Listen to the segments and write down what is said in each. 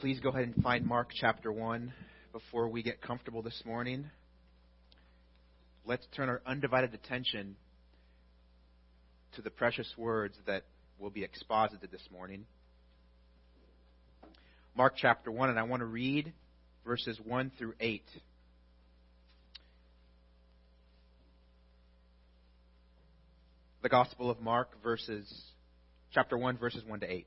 please go ahead and find Mark chapter 1 before we get comfortable this morning. Let's turn our undivided attention to the precious words that will be exposited this morning. Mark chapter 1, and I want to read verses 1 through 8. The Gospel of Mark, verses, chapter 1, verses 1 to 8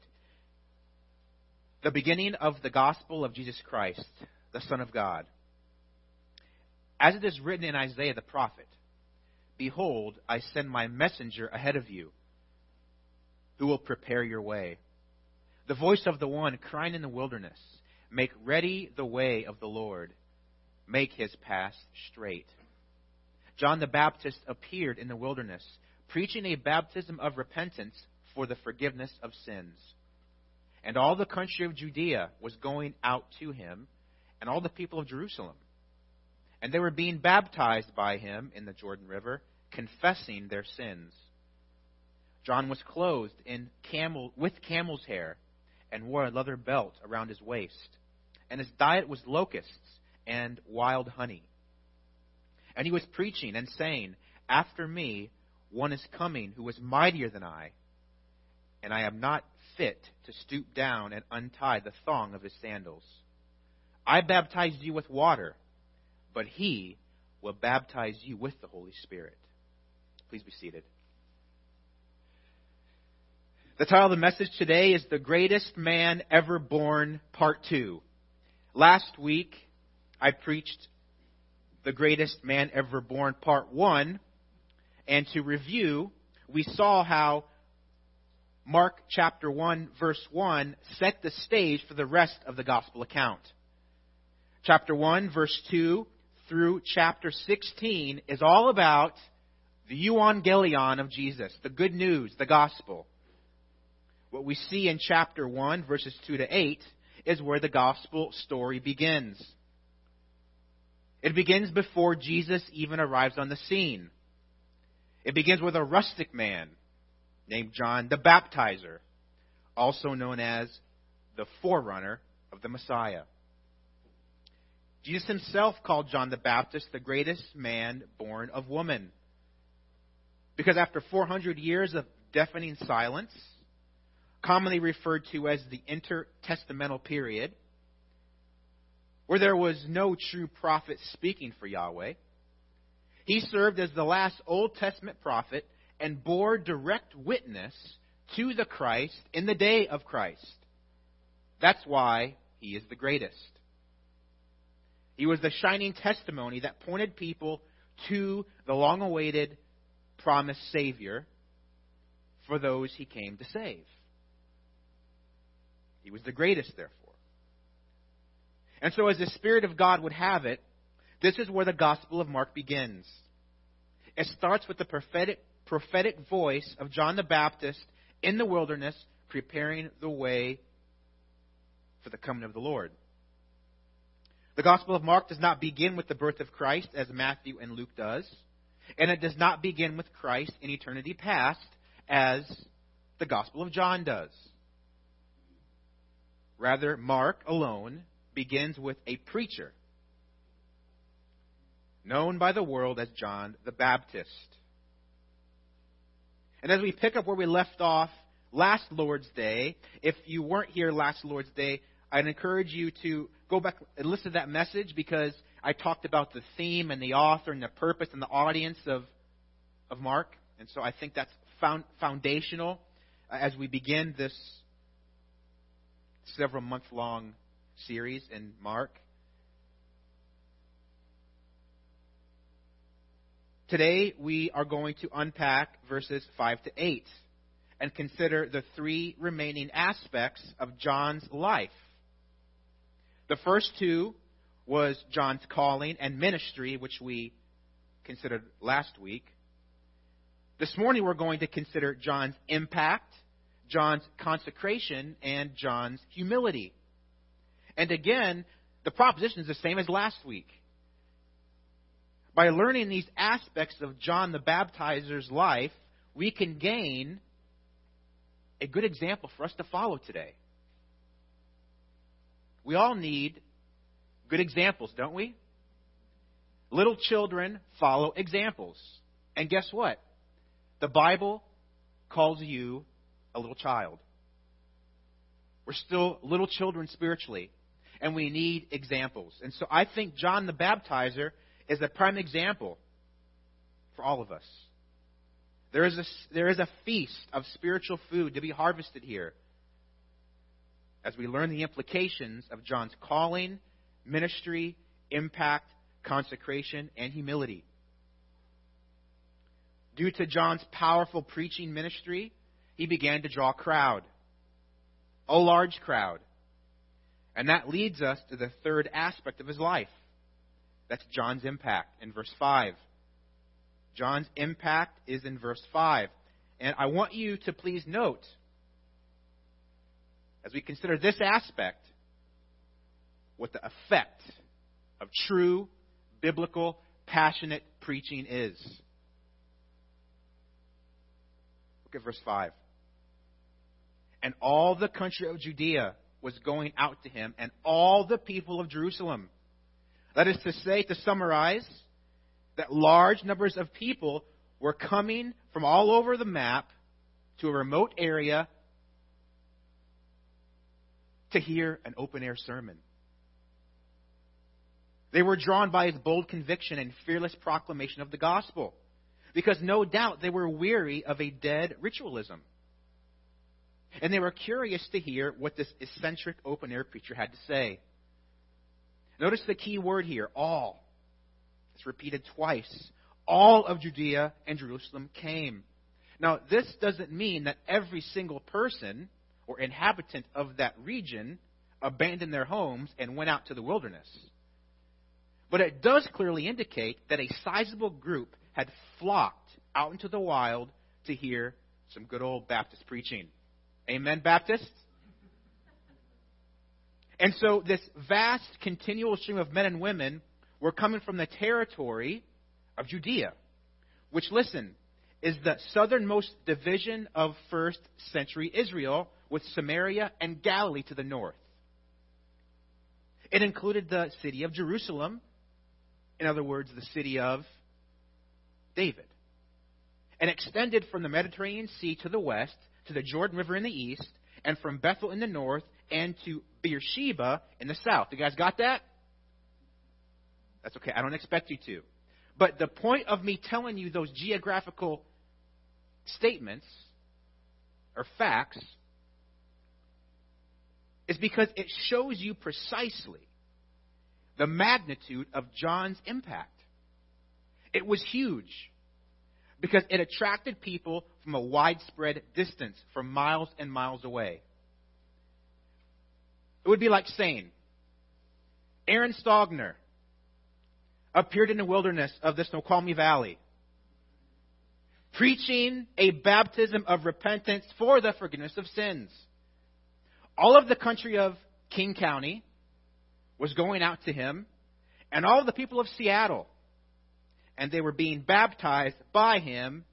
the beginning of the gospel of Jesus Christ, the Son of God. As it is written in Isaiah the prophet, Behold, I send my messenger ahead of you, who will prepare your way. The voice of the one crying in the wilderness, Make ready the way of the Lord, make his path straight. John the Baptist appeared in the wilderness, preaching a baptism of repentance for the forgiveness of sins and all the country of Judea was going out to him, and all the people of Jerusalem. And they were being baptized by him in the Jordan River, confessing their sins. John was clothed in camel, with camel's hair and wore a leather belt around his waist. And his diet was locusts and wild honey. And he was preaching and saying, After me, one is coming who is mightier than I, and I am not fit to stoop down and untie the thong of his sandals. I baptized you with water, but he will baptize you with the Holy Spirit. Please be seated. The title of the message today is The Greatest Man Ever Born, Part 2. Last week, I preached The Greatest Man Ever Born, Part 1. And to review, we saw how Mark chapter 1 verse 1 set the stage for the rest of the gospel account. Chapter 1 verse 2 through chapter 16 is all about the euangelion of Jesus, the good news, the gospel. What we see in chapter 1 verses 2 to 8 is where the gospel story begins. It begins before Jesus even arrives on the scene. It begins with a rustic man named John the Baptizer, also known as the forerunner of the Messiah. Jesus himself called John the Baptist the greatest man born of woman. Because after 400 years of deafening silence, commonly referred to as the intertestamental period, where there was no true prophet speaking for Yahweh, he served as the last Old Testament prophet and bore direct witness to the Christ in the day of Christ. That's why he is the greatest. He was the shining testimony that pointed people to the long awaited promised Savior for those he came to save. He was the greatest, therefore. And so, as the Spirit of God would have it, this is where the Gospel of Mark begins. It starts with the prophetic prophetic voice of John the Baptist in the wilderness, preparing the way for the coming of the Lord. The Gospel of Mark does not begin with the birth of Christ as Matthew and Luke does, and it does not begin with Christ in eternity past as the Gospel of John does. Rather, Mark alone begins with a preacher known by the world as John the Baptist. And as we pick up where we left off last Lord's Day, if you weren't here last Lord's Day, I'd encourage you to go back and listen to that message because I talked about the theme and the author and the purpose and the audience of, of Mark. And so I think that's found, foundational as we begin this several month long series in Mark. Today, we are going to unpack verses 5 to 8 and consider the three remaining aspects of John's life. The first two was John's calling and ministry, which we considered last week. This morning, we're going to consider John's impact, John's consecration, and John's humility. And again, the proposition is the same as last week. By learning these aspects of John the Baptizer's life, we can gain a good example for us to follow today. we all need good examples, don't we? Little children follow examples. And guess what? The Bible calls you a little child. We're still little children spiritually, and we need examples. And so I think John the Baptizer is a prime example for all of us. There is a, there is a feast of spiritual food to be harvested here as we learn the implications of John's calling, ministry, impact, consecration, and humility. Due to John's powerful preaching ministry, he began to draw a crowd, a large crowd. And that leads us to the third aspect of his life. That's John's impact in verse 5. John's impact is in verse 5. And I want you to please note, as we consider this aspect, what the effect of true, biblical, passionate preaching is. Look at verse 5. And all the country of Judea was going out to him, and all the people of Jerusalem. That is to say, to summarize, that large numbers of people were coming from all over the map to a remote area to hear an open air sermon. They were drawn by his bold conviction and fearless proclamation of the gospel, because no doubt they were weary of a dead ritualism. And they were curious to hear what this eccentric open air preacher had to say. Notice the key word here all. It's repeated twice. All of Judea and Jerusalem came. Now, this doesn't mean that every single person or inhabitant of that region abandoned their homes and went out to the wilderness. But it does clearly indicate that a sizable group had flocked out into the wild to hear some good old Baptist preaching. Amen, Baptists? And so this vast continual stream of men and women were coming from the territory of Judea, which, listen, is the southernmost division of first century Israel, with Samaria and Galilee to the north. It included the city of Jerusalem, in other words, the city of David, and extended from the Mediterranean Sea to the west to the Jordan River in the east, and from Bethel in the north, and to Beersheba in the south. You guys got that? That's okay. I don't expect you to. But the point of me telling you those geographical statements or facts is because it shows you precisely the magnitude of John's impact. It was huge because it attracted people from a widespread distance, from miles and miles away. It would be like saying, Aaron Stogner appeared in the wilderness of the Snoqualmie Valley, preaching a baptism of repentance for the forgiveness of sins. All of the country of King County was going out to him, and all the people of Seattle, and they were being baptized by him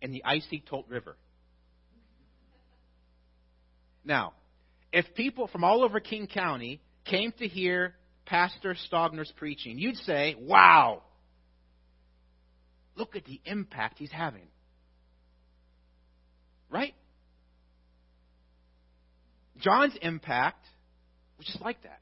in the icy Tolt River. Now, if people from all over King County came to hear Pastor Stogner's preaching, you'd say, wow, look at the impact he's having. Right? John's impact was just like that.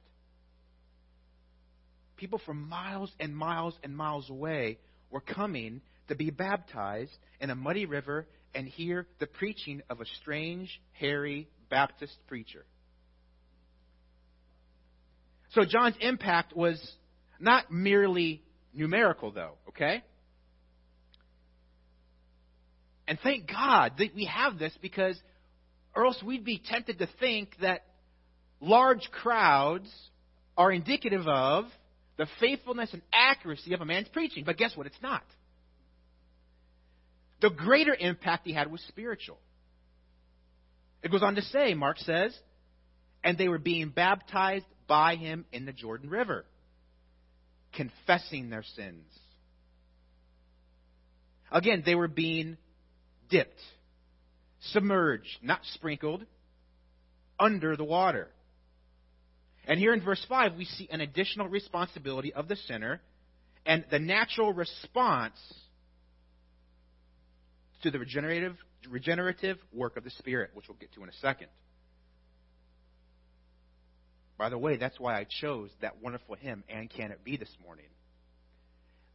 People from miles and miles and miles away were coming to be baptized in a muddy river and hear the preaching of a strange, hairy Baptist preacher. So John's impact was not merely numerical, though, okay? And thank God that we have this because, or else we'd be tempted to think that large crowds are indicative of the faithfulness and accuracy of a man's preaching. But guess what? It's not. The greater impact he had was spiritual. It goes on to say, Mark says, and they were being baptized by him in the Jordan River, confessing their sins. Again, they were being dipped, submerged, not sprinkled, under the water. And here in verse 5, we see an additional responsibility of the sinner and the natural response to the regenerative, regenerative work of the Spirit, which we'll get to in a second. By the way, that's why I chose that wonderful hymn, And Can It Be, this morning.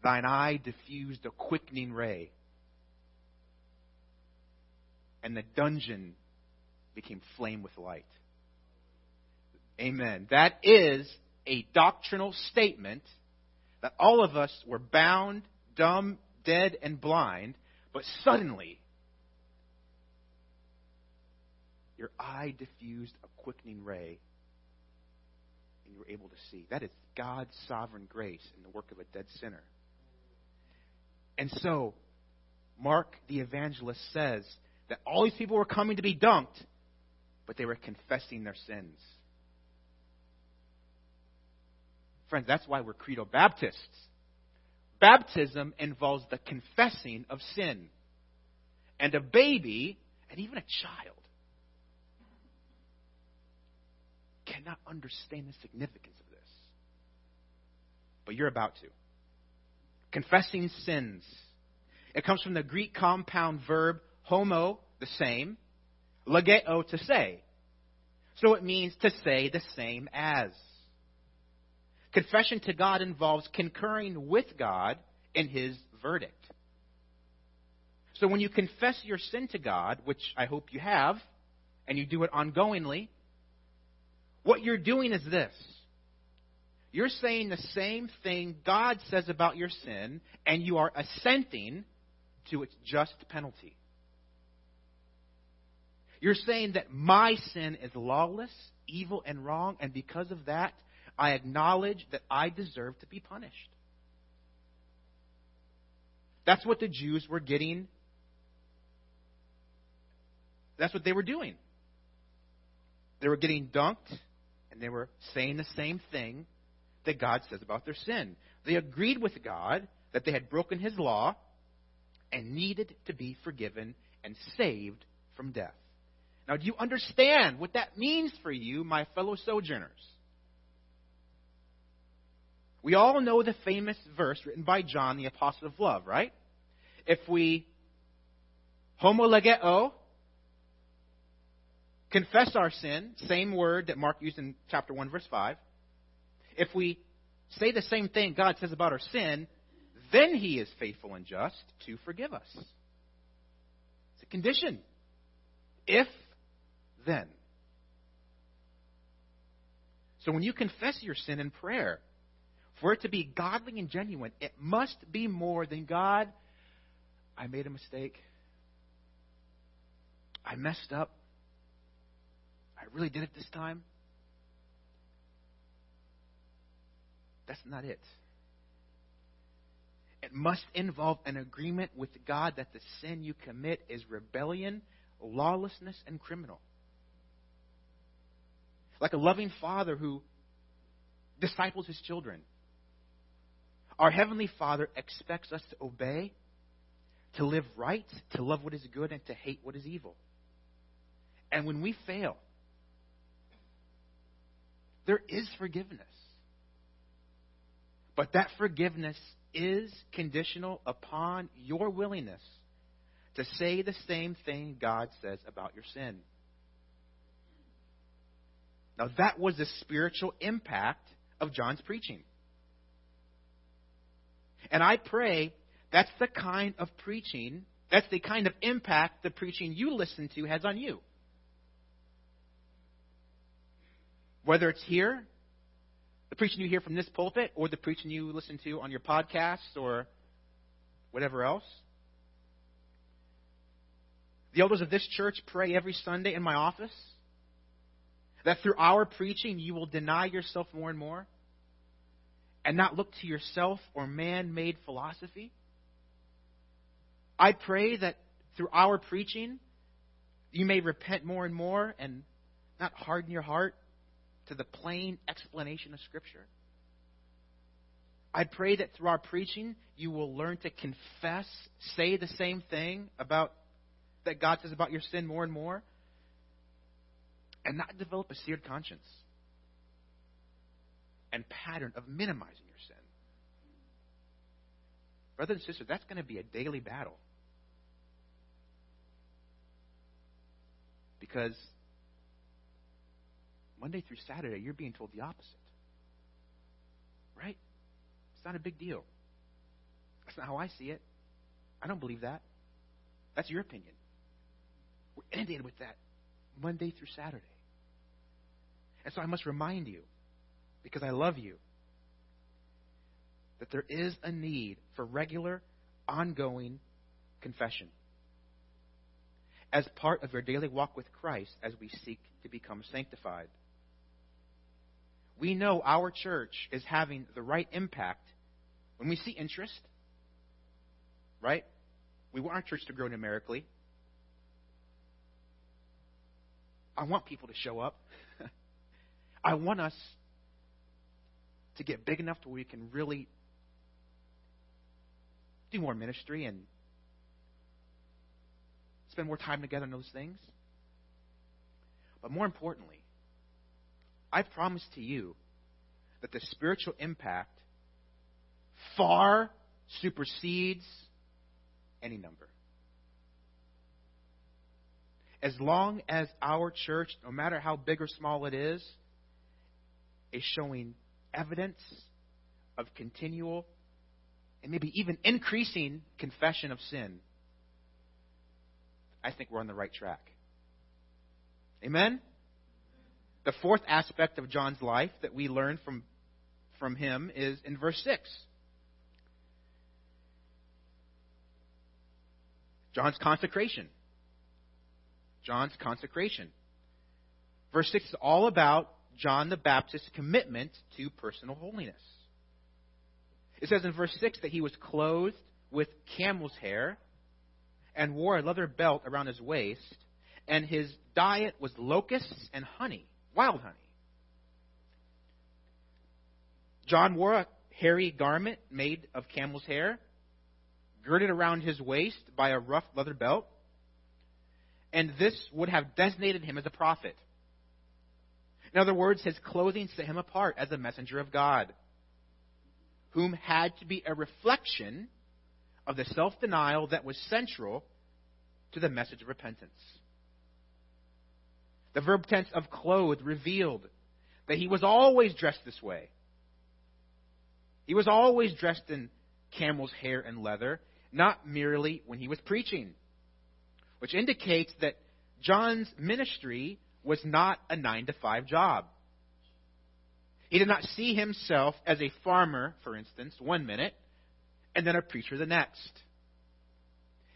Thine eye diffused a quickening ray, and the dungeon became flame with light. Amen. That is a doctrinal statement that all of us were bound, dumb, dead, and blind, but suddenly your eye diffused a quickening ray and you were able to see. That is God's sovereign grace in the work of a dead sinner. And so, Mark the evangelist says that all these people were coming to be dunked, but they were confessing their sins. Friends, that's why we're credo Baptists. Baptism involves the confessing of sin. And a baby, and even a child, cannot understand the significance of this. But you're about to. Confessing sins. It comes from the Greek compound verb homo, the same, legeo, to say. So it means to say the same as. Confession to God involves concurring with God in his verdict. So when you confess your sin to God, which I hope you have, and you do it ongoingly, what you're doing is this. You're saying the same thing God says about your sin, and you are assenting to its just penalty. You're saying that my sin is lawless, evil, and wrong, and because of that, I acknowledge that I deserve to be punished. That's what the Jews were getting. That's what they were doing. They were getting dunked, and they were saying the same thing that God says about their sin. They agreed with God that they had broken his law and needed to be forgiven and saved from death. Now, do you understand what that means for you, my fellow sojourners? We all know the famous verse written by John, the apostle of love, right? If we homolegeo, confess our sin, same word that Mark used in chapter 1, verse 5. If we say the same thing God says about our sin, then he is faithful and just to forgive us. It's a condition. If, then. So when you confess your sin in prayer, for it to be godly and genuine, it must be more than God, I made a mistake. I messed up. I really did it this time. That's not it. It must involve an agreement with God that the sin you commit is rebellion, lawlessness, and criminal. Like a loving father who disciples his children. Our Heavenly Father expects us to obey, to live right, to love what is good, and to hate what is evil. And when we fail, there is forgiveness. But that forgiveness is conditional upon your willingness to say the same thing God says about your sin. Now, that was the spiritual impact of John's preaching. And I pray that's the kind of preaching, that's the kind of impact the preaching you listen to has on you. Whether it's here, the preaching you hear from this pulpit, or the preaching you listen to on your podcasts or whatever else. The elders of this church pray every Sunday in my office that through our preaching you will deny yourself more and more and not look to yourself or man made philosophy. I pray that through our preaching you may repent more and more and not harden your heart to the plain explanation of Scripture. I pray that through our preaching, you will learn to confess, say the same thing about that God says about your sin more and more, and not develop a seared conscience. and pattern of minimizing your sin. Brothers and sisters, that's going to be a daily battle. Because Monday through Saturday, you're being told the opposite. Right? It's not a big deal. That's not how I see it. I don't believe that. That's your opinion. We're inundated with that Monday through Saturday. And so I must remind you, because I love you, that there is a need for regular, ongoing confession as part of your daily walk with Christ as we seek to become sanctified. We know our church is having the right impact when we see interest, right? We want our church to grow numerically. I want people to show up. I want us to get big enough to where we can really do more ministry and spend more time together on those things. But more importantly, I promise to you that the spiritual impact far supersedes any number. As long as our church, no matter how big or small it is, is showing evidence of continual and maybe even increasing confession of sin, I think we're on the right track. Amen? The fourth aspect of John's life that we learn from, from him is in verse 6. John's consecration. John's consecration. Verse 6 is all about John the Baptist's commitment to personal holiness. It says in verse 6 that he was clothed with camel's hair and wore a leather belt around his waist, and his diet was locusts and honey, wild honey. John wore a hairy garment made of camel's hair, girded around his waist by a rough leather belt, and this would have designated him as a prophet. In other words, his clothing set him apart as a messenger of God, whom had to be a reflection of the self denial that was central to the message of repentance. The verb tense of clothed revealed that he was always dressed this way. He was always dressed in camel's hair and leather, not merely when he was preaching, which indicates that John's ministry was not a nine to five job. He did not see himself as a farmer, for instance, one minute, and then a preacher the next.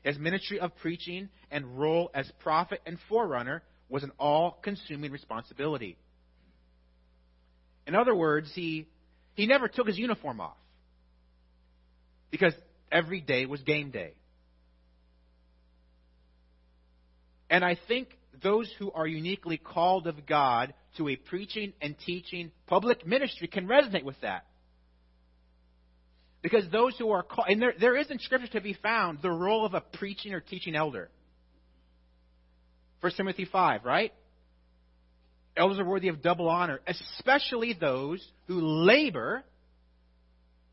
His ministry of preaching and role as prophet and forerunner was an all consuming responsibility. In other words, he, he never took his uniform off because every day was game day. And I think those who are uniquely called of God to a preaching and teaching public ministry can resonate with that. Because those who are called, and there, there is in Scripture to be found the role of a preaching or teaching elder. 1 Timothy 5, right? Elders are worthy of double honor, especially those who labor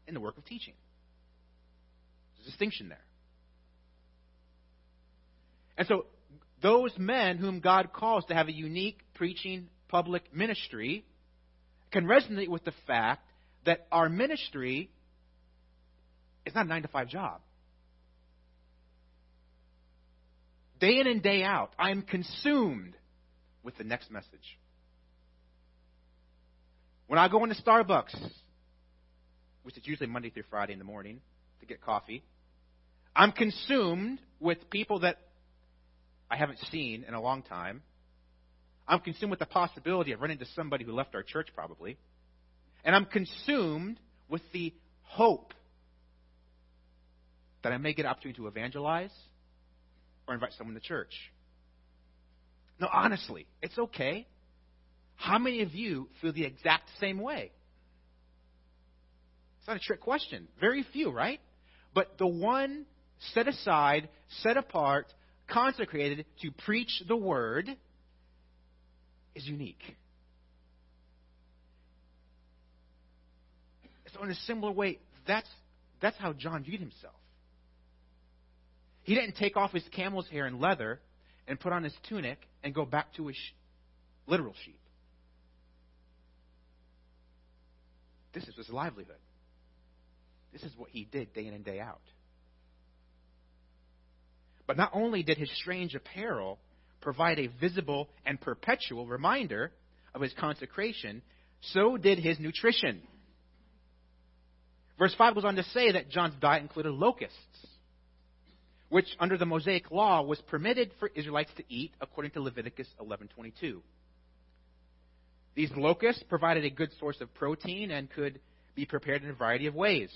in the work of teaching. There's a distinction there. And so, those men whom God calls to have a unique preaching public ministry can resonate with the fact that our ministry is not a nine to five job. Day in and day out, I am consumed with the next message. When I go into Starbucks, which is usually Monday through Friday in the morning to get coffee, I'm consumed with people that I haven't seen in a long time. I'm consumed with the possibility of running into somebody who left our church, probably. And I'm consumed with the hope that I may get an opportunity to evangelize or invite someone to church. No, honestly, it's okay. How many of you feel the exact same way? It's not a trick question. Very few, right? But the one set aside, set apart, consecrated to preach the word is unique. So, in a similar way, that's, that's how John viewed himself. He didn't take off his camel's hair and leather and put on his tunic and go back to his literal sheep. This is his livelihood. This is what he did day in and day out. But not only did his strange apparel provide a visible and perpetual reminder of his consecration, so did his nutrition. Verse 5 goes on to say that John's diet included locusts, which under the Mosaic law was permitted for Israelites to eat according to Leviticus 11:22. These locusts provided a good source of protein and could be prepared in a variety of ways.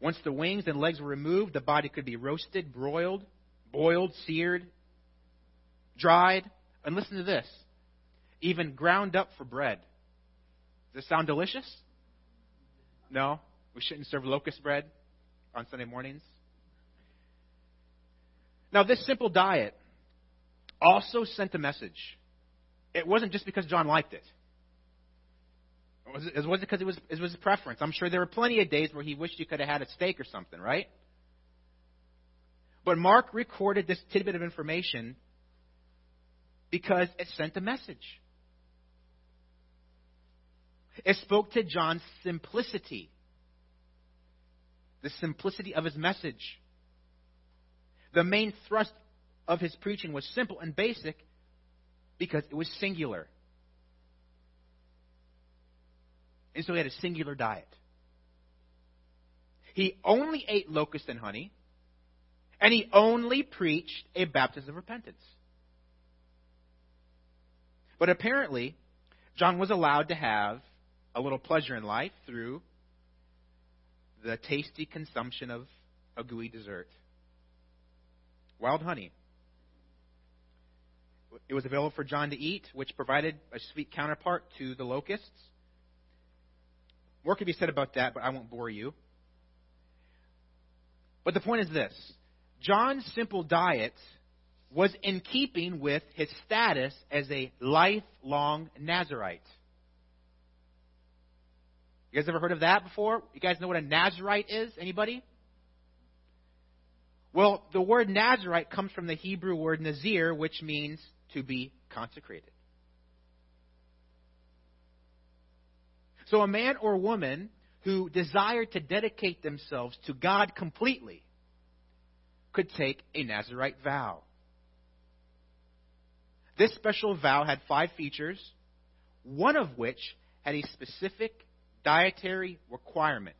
Once the wings and legs were removed, the body could be roasted, broiled, boiled, seared, dried, and listen to this, even ground up for bread. Does this sound delicious? No? We shouldn't serve locust bread on Sunday mornings? Now, this simple diet also sent a message. It wasn't just because John liked it. It wasn't, because it was, it was a preference. I'm sure there were plenty of days where he wished he could have had a steak or something, right? But Mark recorded this tidbit of information because it sent a message. It spoke to John's simplicity, the simplicity of his message. The main thrust of his preaching was simple and basic because it was singular. And so he had a singular diet. He only ate locust and honey, and he only preached a baptism of repentance. But apparently, John was allowed to have a little pleasure in life through the tasty consumption of a gooey dessert wild honey. It was available for John to eat, which provided a sweet counterpart to the locusts. More could be said about that, but I won't bore you. But the point is this John's simple diet was in keeping with his status as a lifelong Nazarite. You guys ever heard of that before? You guys know what a Nazarite is? Anybody? Well, the word Nazarite comes from the Hebrew word Nazir, which means to be consecrated. So a man or woman who desired to dedicate themselves to God completely could take a Nazarite vow. This special vow had five features, one of which had a specific dietary requirement.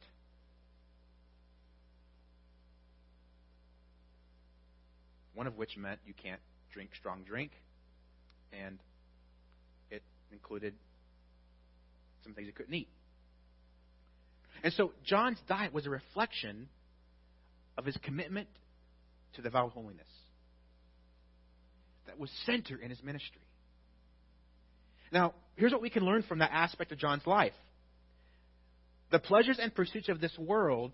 One of which meant you can't drink strong drink, and it included some things you couldn't eat. And so John's diet was a reflection of his commitment to the vow of holiness that was center in his ministry. Now, here's what we can learn from that aspect of John's life. The pleasures and pursuits of this world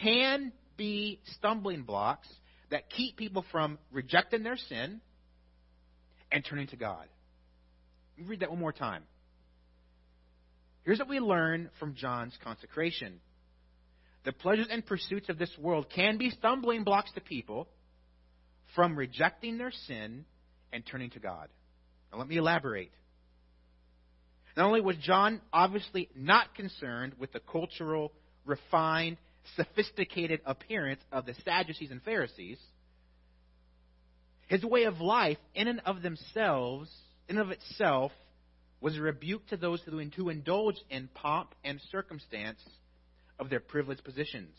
can be stumbling blocks that keep people from rejecting their sin and turning to God. Let me read that one more time. Here's what we learn from John's consecration. The pleasures and pursuits of this world can be stumbling blocks to people from rejecting their sin and turning to God. Now, let me elaborate. Not only was John obviously not concerned with the cultural, refined, sophisticated appearance of the Sadducees and Pharisees, his way of life, in and of themselves, in and of itself, was a rebuke to those who, who indulge in pomp and circumstance of their privileged positions.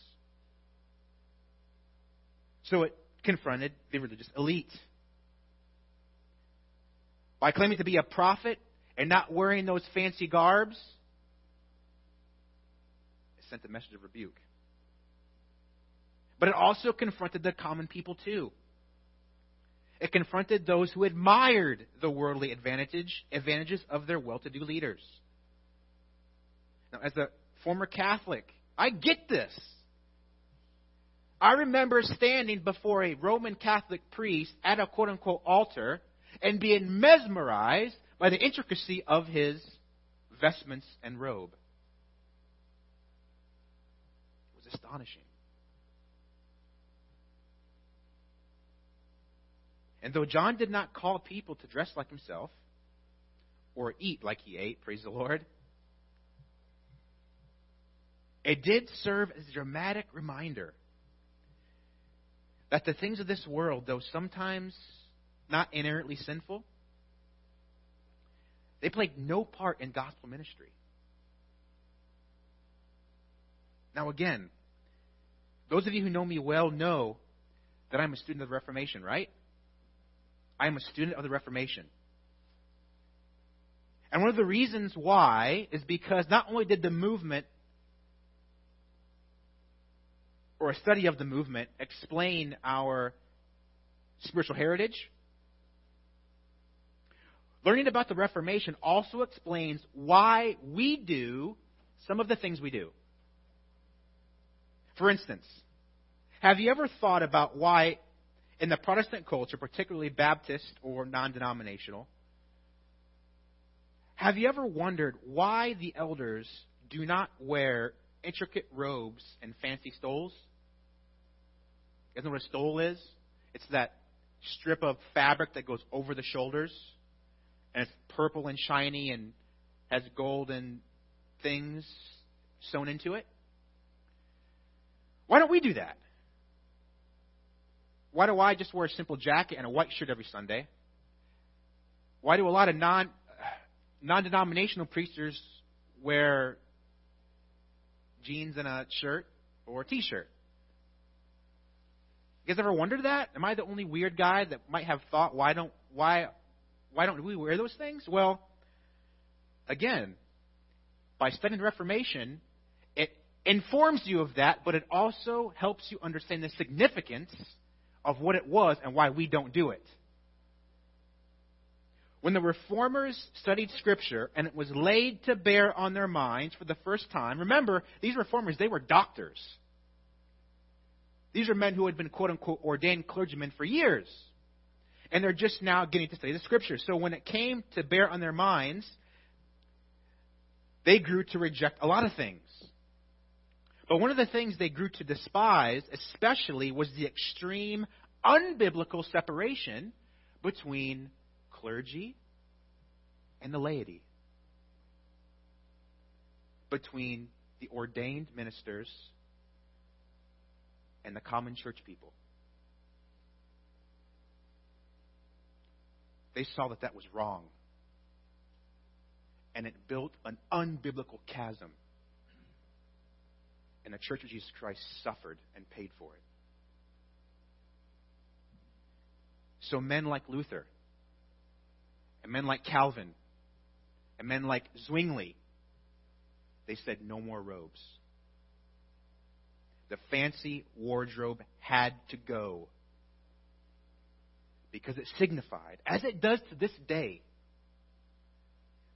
So it confronted the religious elite. By claiming to be a prophet and not wearing those fancy garbs, it sent a message of rebuke. But it also confronted the common people too. It confronted those who admired the worldly advantage, advantages of their well to do leaders. Now, as a former Catholic, I get this. I remember standing before a Roman Catholic priest at a quote unquote altar and being mesmerized by the intricacy of his vestments and robe. It was astonishing. And though John did not call people to dress like himself or eat like he ate, praise the Lord, it did serve as a dramatic reminder that the things of this world, though sometimes not inherently sinful, they played no part in gospel ministry. Now, again, those of you who know me well know that I'm a student of the Reformation, right? I am a student of the Reformation. And one of the reasons why is because not only did the movement or a study of the movement explain our spiritual heritage, learning about the Reformation also explains why we do some of the things we do. For instance, have you ever thought about why in the Protestant culture, particularly Baptist or non denominational, have you ever wondered why the elders do not wear intricate robes and fancy stoles? You know what a stole is? It's that strip of fabric that goes over the shoulders, and it's purple and shiny and has golden things sewn into it. Why don't we do that? Why do I just wear a simple jacket and a white shirt every Sunday? Why do a lot of non non denominational preachers wear jeans and a shirt or a t shirt? You guys ever wondered that? Am I the only weird guy that might have thought why don't why why don't we wear those things? Well, again, by studying the Reformation, it informs you of that, but it also helps you understand the significance of what it was and why we don't do it. When the reformers studied Scripture and it was laid to bear on their minds for the first time, remember, these reformers, they were doctors. These are men who had been, quote unquote, ordained clergymen for years. And they're just now getting to study the Scripture. So when it came to bear on their minds, they grew to reject a lot of things. But one of the things they grew to despise, especially, was the extreme unbiblical separation between clergy and the laity, between the ordained ministers and the common church people. They saw that that was wrong. And it built an unbiblical chasm and the Church of Jesus Christ suffered and paid for it. So men like Luther, and men like Calvin, and men like Zwingli, they said no more robes. The fancy wardrobe had to go because it signified, as it does to this day,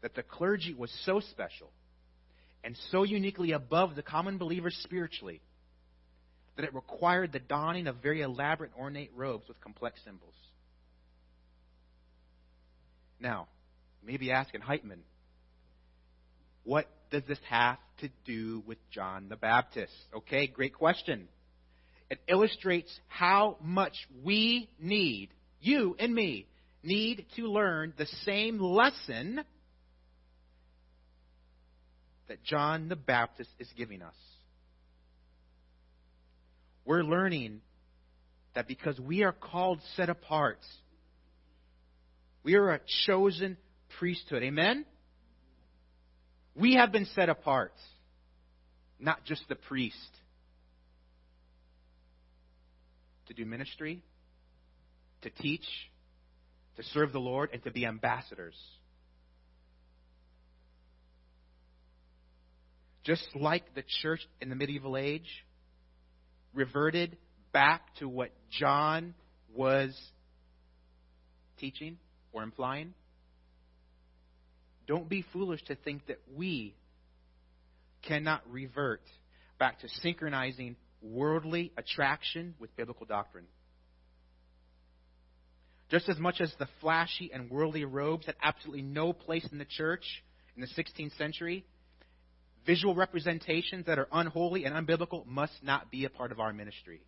that the clergy was so special and so uniquely above the common believers spiritually that it required the donning of very elaborate, ornate robes with complex symbols. Now, maybe asking Heitman, what does this have to do with John the Baptist? Okay, great question. It illustrates how much we need, you and me, need to learn the same lesson that John the Baptist is giving us. We're learning that because we are called set apart, we are a chosen priesthood. Amen? We have been set apart, not just the priest, to do ministry, to teach, to serve the Lord, and to be ambassadors. Just like the church in the medieval age reverted back to what John was teaching or implying. Don't be foolish to think that we cannot revert back to synchronizing worldly attraction with biblical doctrine. Just as much as the flashy and worldly robes had absolutely no place in the church in the 16th century, visual representations that are unholy and unbiblical must not be a part of our ministry.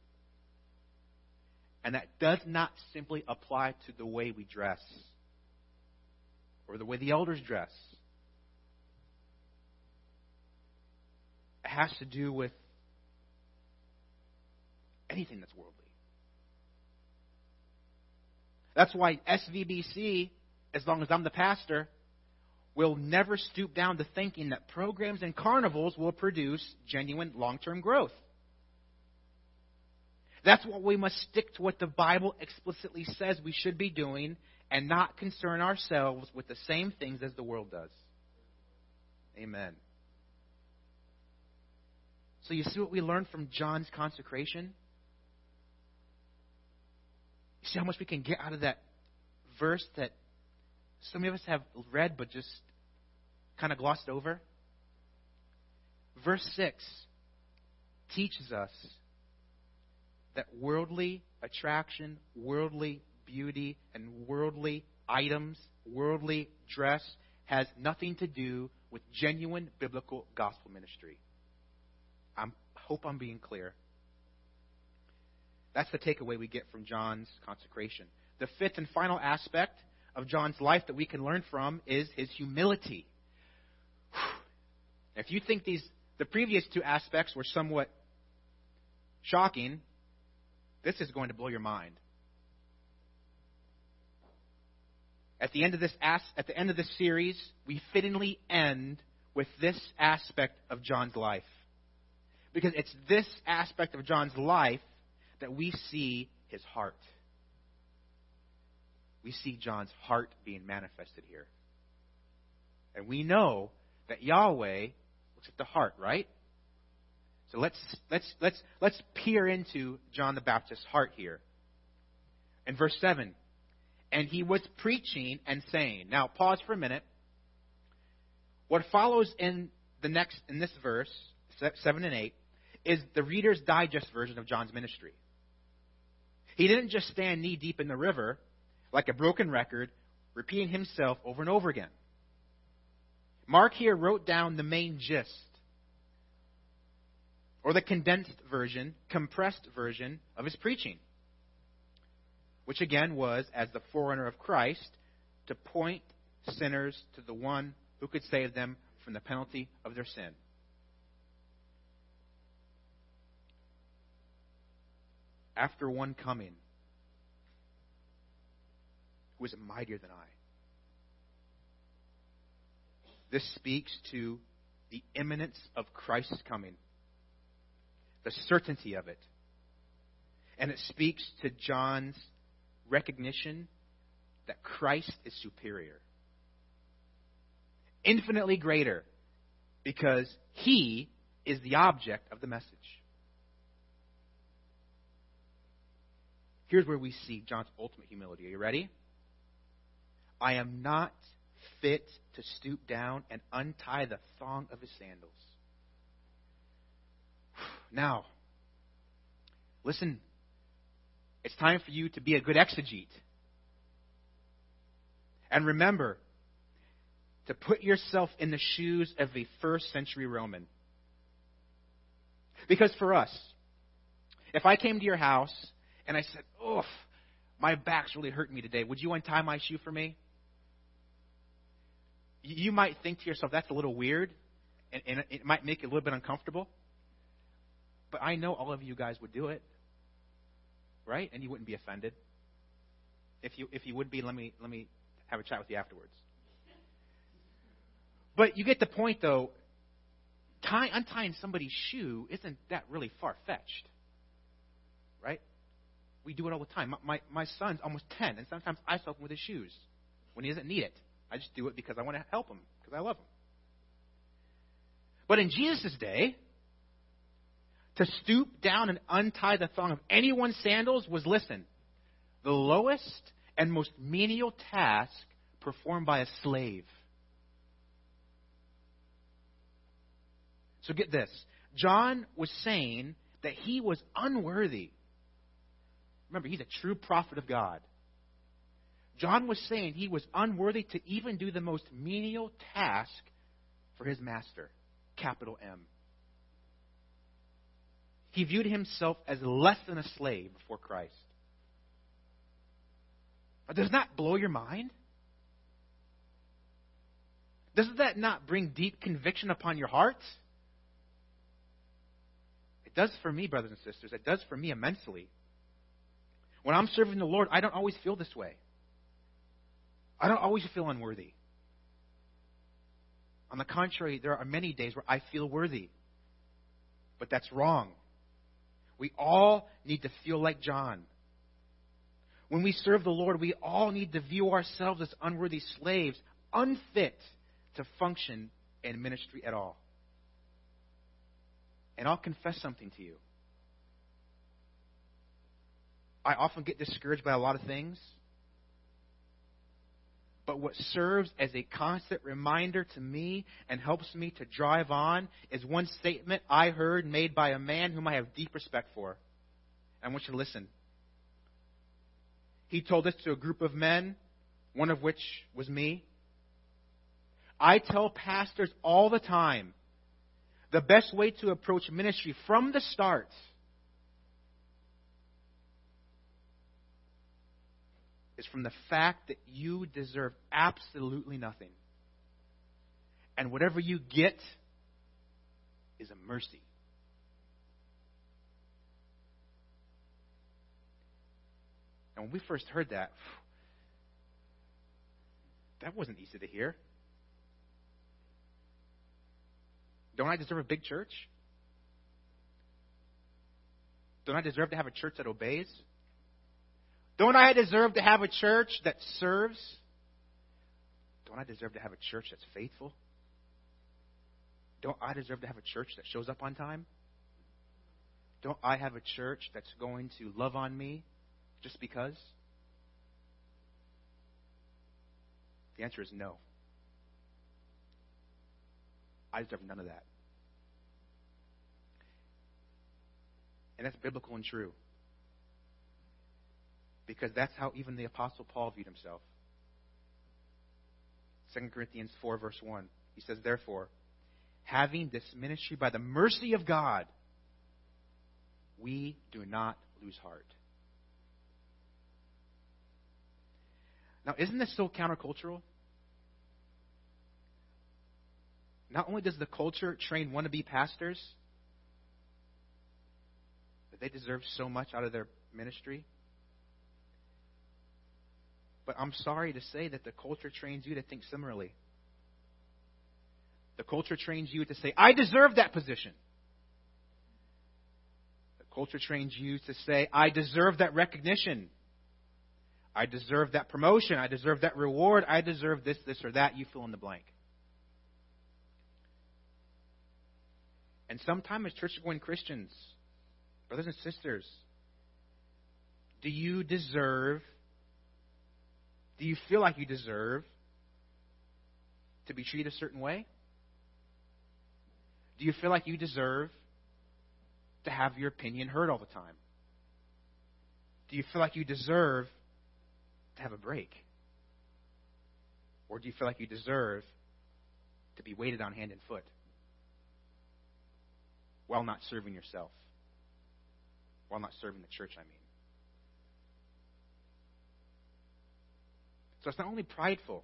And that does not simply apply to the way we dress or the way the elders dress. It has to do with anything that's worldly. That's why SVBC, as long as I'm the pastor, will never stoop down to thinking that programs and carnivals will produce genuine long term growth. That's why we must stick to what the Bible explicitly says we should be doing and not concern ourselves with the same things as the world does. Amen. So, you see what we learned from John's consecration? You see how much we can get out of that verse that so many of us have read but just kind of glossed over? Verse 6 teaches us that worldly attraction, worldly beauty, and worldly items, worldly dress has nothing to do with genuine biblical gospel ministry. I hope I'm being clear. That's the takeaway we get from John's consecration. The fifth and final aspect of John's life that we can learn from is his humility. If you think these the previous two aspects were somewhat shocking, this is going to blow your mind. At the end of this at the end of this series, we fittingly end with this aspect of John's life. Because it's this aspect of John's life that we see his heart we see John's heart being manifested here. And we know that Yahweh looks at the heart, right? So let's let's let's let's peer into John the Baptist's heart here. In verse 7, and he was preaching and saying. Now pause for a minute. What follows in the next in this verse, 7 and 8, is the Reader's Digest version of John's ministry. He didn't just stand knee deep in the river like a broken record, repeating himself over and over again. Mark here wrote down the main gist, or the condensed version, compressed version of his preaching, which again was, as the forerunner of Christ, to point sinners to the one who could save them from the penalty of their sin. After one coming, who is mightier than I. This speaks to the imminence of Christ's coming, the certainty of it. And it speaks to John's recognition that Christ is superior, infinitely greater, because he is the object of the message. Here's where we see John's ultimate humility. Are you ready? I am not fit to stoop down and untie the thong of his sandals. Now, listen, it's time for you to be a good exegete. And remember to put yourself in the shoes of a first century Roman. Because for us, if I came to your house and I said, Oof, my back's really hurting me today, would you untie my shoe for me? You might think to yourself, that's a little weird, and, and it might make you a little bit uncomfortable. But I know all of you guys would do it, right? And you wouldn't be offended. If you if you would be, let me let me have a chat with you afterwards. But you get the point, though. Tie, untying somebody's shoe isn't that really far fetched, right? We do it all the time. My, my my son's almost ten, and sometimes I help him with his shoes when he doesn't need it. I just do it because I want to help them, because I love them. But in Jesus' day, to stoop down and untie the thong of anyone's sandals was, listen, the lowest and most menial task performed by a slave. So get this. John was saying that he was unworthy. Remember, he's a true prophet of God. John was saying he was unworthy to even do the most menial task for his master. capital M. He viewed himself as less than a slave before Christ. But does that blow your mind? Doesn't that not bring deep conviction upon your heart? It does for me, brothers and sisters. It does for me immensely. When I'm serving the Lord, I don't always feel this way. I don't always feel unworthy. On the contrary, there are many days where I feel worthy. But that's wrong. We all need to feel like John. When we serve the Lord, we all need to view ourselves as unworthy slaves, unfit to function in ministry at all. And I'll confess something to you. I often get discouraged by a lot of things. But what serves as a constant reminder to me and helps me to drive on is one statement I heard made by a man whom I have deep respect for. I want you to listen. He told this to a group of men, one of which was me. I tell pastors all the time the best way to approach ministry from the start is from the fact that you deserve absolutely nothing. And whatever you get is a mercy. And when we first heard that, that wasn't easy to hear. Don't I deserve a big church? Don't I deserve to have a church that obeys? Don't I deserve to have a church that serves? Don't I deserve to have a church that's faithful? Don't I deserve to have a church that shows up on time? Don't I have a church that's going to love on me just because? The answer is no. I deserve none of that. And that's biblical and true. Because that's how even the Apostle Paul viewed himself. 2 Corinthians 4, verse 1. He says, Therefore, having this ministry by the mercy of God, we do not lose heart. Now, isn't this so countercultural? Not only does the culture train wannabe pastors that they deserve so much out of their ministry, but I'm sorry to say that the culture trains you to think similarly. The culture trains you to say, I deserve that position. The culture trains you to say, I deserve that recognition. I deserve that promotion. I deserve that reward. I deserve this, this, or that. You fill in the blank. And sometimes as church going Christians, brothers and sisters, do you deserve, do you feel like you deserve to be treated a certain way? Do you feel like you deserve to have your opinion heard all the time? Do you feel like you deserve to have a break? Or do you feel like you deserve to be waited on hand and foot? while not serving yourself, while not serving the church, I mean. So it's not only prideful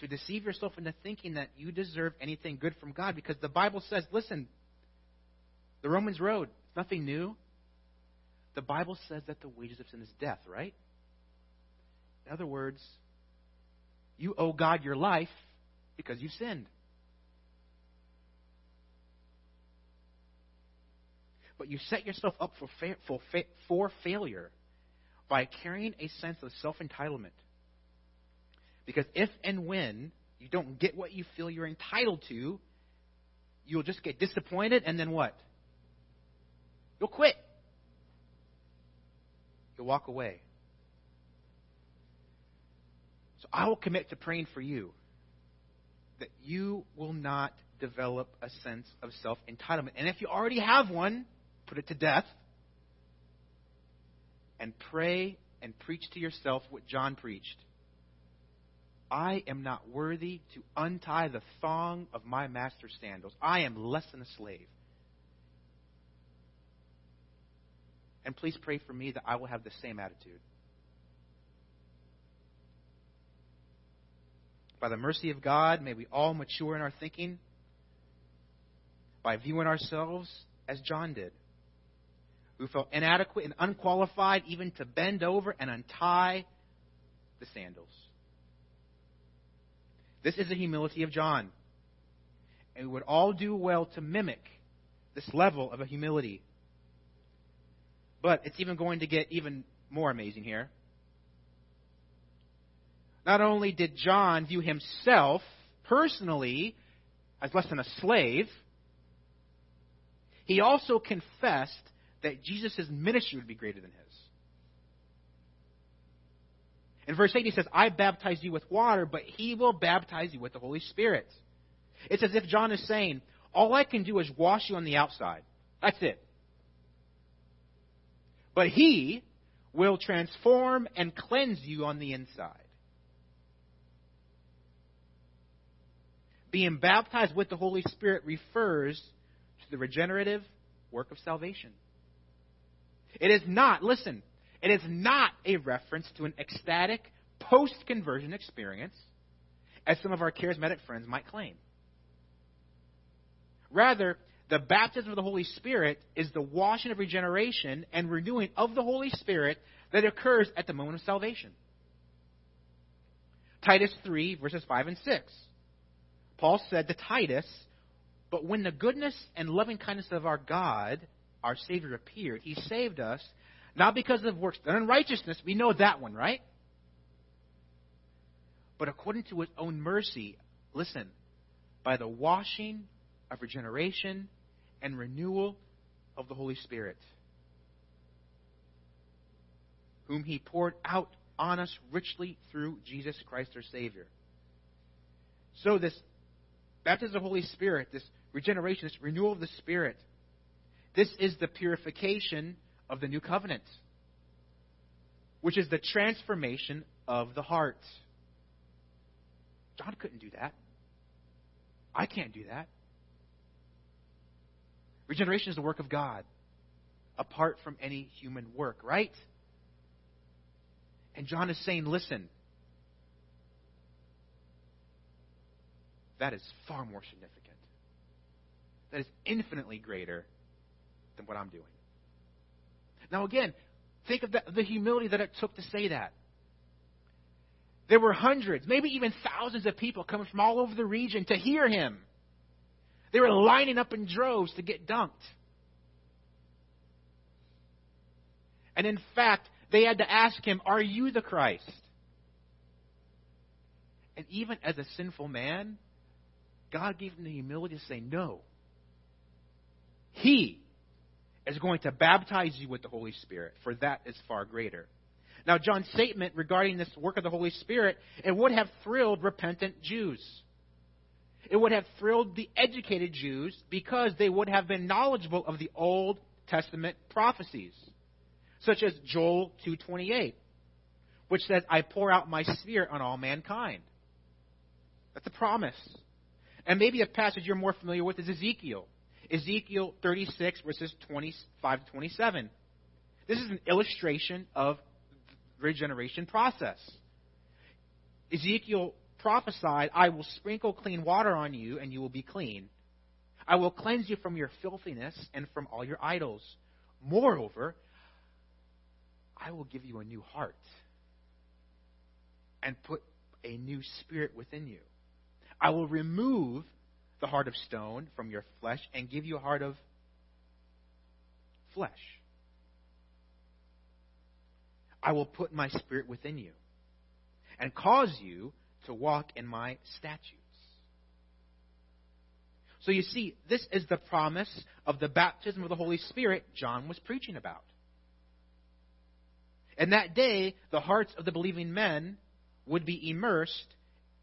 to deceive yourself into thinking that you deserve anything good from God, because the Bible says, listen, the Romans road, nothing new. The Bible says that the wages of sin is death, right? In other words, you owe God your life because you sinned. but you set yourself up for, fa- for, fa- for failure by carrying a sense of self entitlement. Because if and when you don't get what you feel you're entitled to, you'll just get disappointed, and then what? You'll quit. You'll walk away. So I will commit to praying for you that you will not develop a sense of self entitlement. And if you already have one, put it to death, and pray and preach to yourself what John preached. I am not worthy to untie the thong of my master's sandals. I am less than a slave. And please pray for me that I will have the same attitude. By the mercy of God, may we all mature in our thinking by viewing ourselves as John did, who felt inadequate and unqualified even to bend over and untie the sandals. This is the humility of John. And we would all do well to mimic this level of a humility. But it's even going to get even more amazing here. Not only did John view himself personally as less than a slave, he also confessed that Jesus' ministry would be greater than his. In verse 8, he says, I baptize you with water, but he will baptize you with the Holy Spirit. It's as if John is saying, All I can do is wash you on the outside. That's it. But he will transform and cleanse you on the inside. Being baptized with the Holy Spirit refers to the regenerative work of salvation. It is not, listen, it is not a reference to an ecstatic post conversion experience, as some of our charismatic friends might claim. Rather, the baptism of the Holy Spirit is the washing of regeneration and renewing of the Holy Spirit that occurs at the moment of salvation. Titus 3, verses 5 and 6. Paul said to Titus, But when the goodness and loving kindness of our God, our Savior, appeared, he saved us, not because of works done in righteousness. We know that one, right? But according to his own mercy, listen, by the washing of regeneration and renewal of the Holy Spirit, whom he poured out on us richly through Jesus Christ our Savior. So, this baptism of the Holy Spirit, this regeneration, this renewal of the Spirit, this is the purification of the new covenant, which is the transformation of the heart. John couldn't do that. I can't do that. Regeneration is the work of God, apart from any human work, right? And John is saying, listen, that is far more significant. That is infinitely greater than what I'm doing. Now, again, think of the, the humility that it took to say that. There were hundreds, maybe even thousands of people coming from all over the region to hear him. They were lining up in droves to get dunked. And in fact, they had to ask him, Are you the Christ? And even as a sinful man, God gave him the humility to say, No. He is going to baptize you with the Holy Spirit, for that is far greater. Now, John's statement regarding this work of the Holy Spirit, it would have thrilled repentant Jews. It would have thrilled the educated Jews because they would have been knowledgeable of the Old Testament prophecies, such as Joel 2:28, which says, "I pour out my spirit on all mankind." That's a promise. And maybe a passage you're more familiar with is Ezekiel. Ezekiel 36, verses 25 to 27. This is an illustration of regeneration process. Ezekiel prophesied, I will sprinkle clean water on you, and you will be clean. I will cleanse you from your filthiness and from all your idols. Moreover, I will give you a new heart and put a new spirit within you. I will remove the heart of stone from your flesh and give you a heart of flesh. I will put my spirit within you and cause you to walk in my statutes. So you see, this is the promise of the baptism of the Holy Spirit John was preaching about. And that day, the hearts of the believing men would be immersed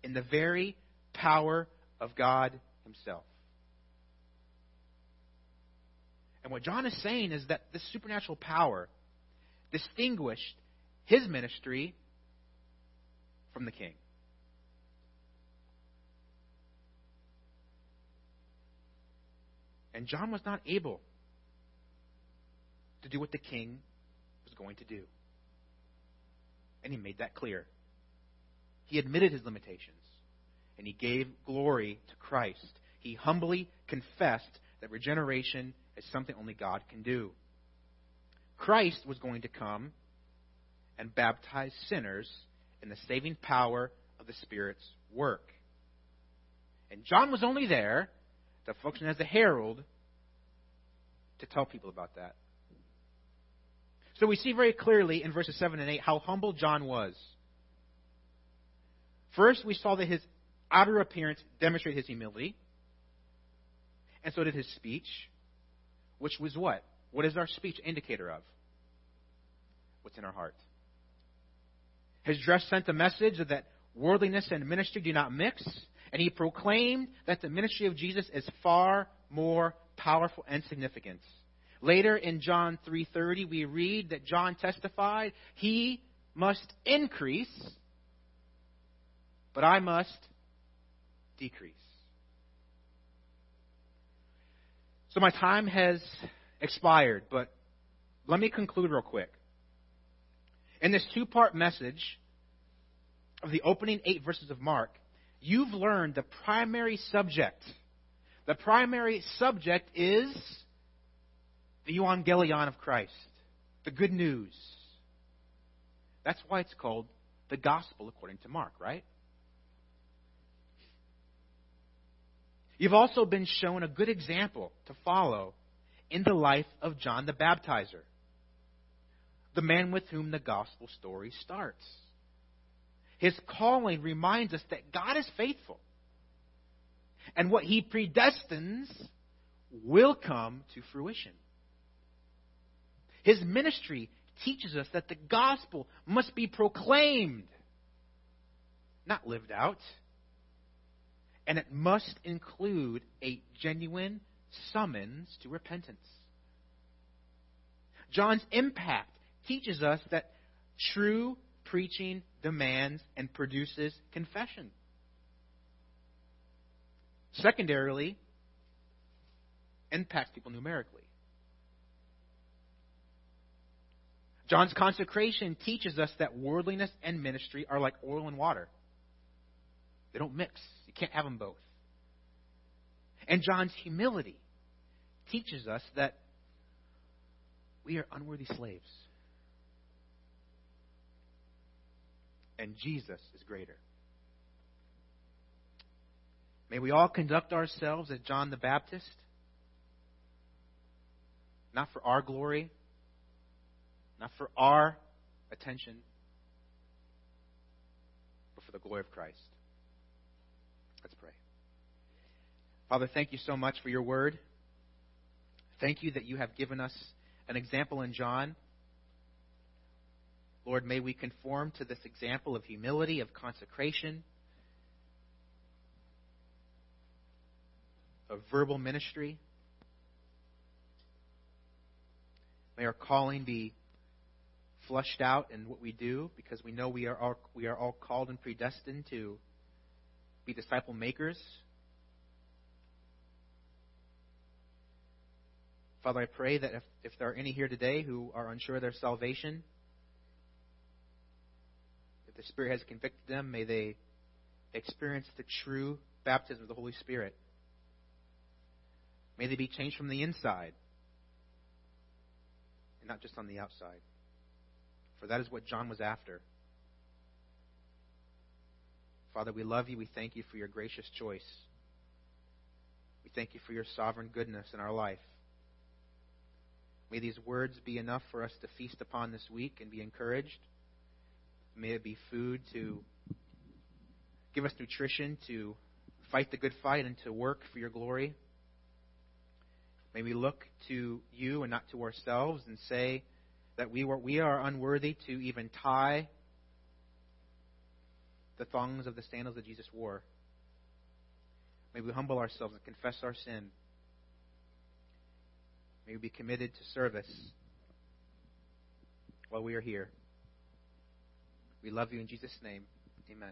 in the very power of God himself. And what John is saying is that this supernatural power distinguished his ministry from the king. And John was not able to do what the king was going to do. And he made that clear. He admitted his limitations and he gave glory to Christ. He humbly confessed that regeneration is something only God can do. Christ was going to come and baptize sinners in the saving power of the Spirit's work. And John was only there to function as a herald to tell people about that. So we see very clearly in verses 7 and 8 how humble John was. First, we saw that his outer appearance demonstrated his humility, and so did his speech, which was what? What is our speech indicator of? What's in our heart. His dress sent a message that worldliness and ministry do not mix, and he proclaimed that the ministry of Jesus is far more powerful and significant. Later in John 3:30 we read that John testified, "He must increase, but I must decrease." So my time has expired, but let me conclude real quick. In this two part message of the opening eight verses of Mark, you've learned the primary subject. The primary subject is the Evangelion of Christ, the good news. That's why it's called the Gospel according to Mark, right? You've also been shown a good example to follow in the life of John the Baptizer, the man with whom the gospel story starts. His calling reminds us that God is faithful. And what he predestines will come to fruition. His ministry teaches us that the gospel must be proclaimed, not lived out. And it must include a genuine summons to repentance. John's impact teaches us that true preaching demands and produces confession. Secondarily, impacts people numerically. John's consecration teaches us that worldliness and ministry are like oil and water. They don't mix. Can't have them both. And John's humility teaches us that we are unworthy slaves. And Jesus is greater. May we all conduct ourselves as John the Baptist, not for our glory, not for our attention, but for the glory of Christ. Let's pray. Father, thank you so much for your word. Thank you that you have given us an example in John. Lord, may we conform to this example of humility, of consecration, of verbal ministry. May our calling be flushed out in what we do because we know we are all, we are all called and predestined to be disciple makers. Father, I pray that if, if there are any here today who are unsure of their salvation, if the Spirit has convicted them, may they experience the true baptism of the Holy Spirit. May they be changed from the inside and not just on the outside. For that is what John was after. Father, we love you. We thank you for your gracious choice. We thank you for your sovereign goodness in our life. May these words be enough for us to feast upon this week and be encouraged. May it be food to give us nutrition to fight the good fight and to work for your glory. May we look to you and not to ourselves and say that we, were, we are unworthy to even tie the thongs of the sandals that Jesus wore. May we humble ourselves and confess our sin. May we be committed to service while we are here. We love you in Jesus' name. Amen.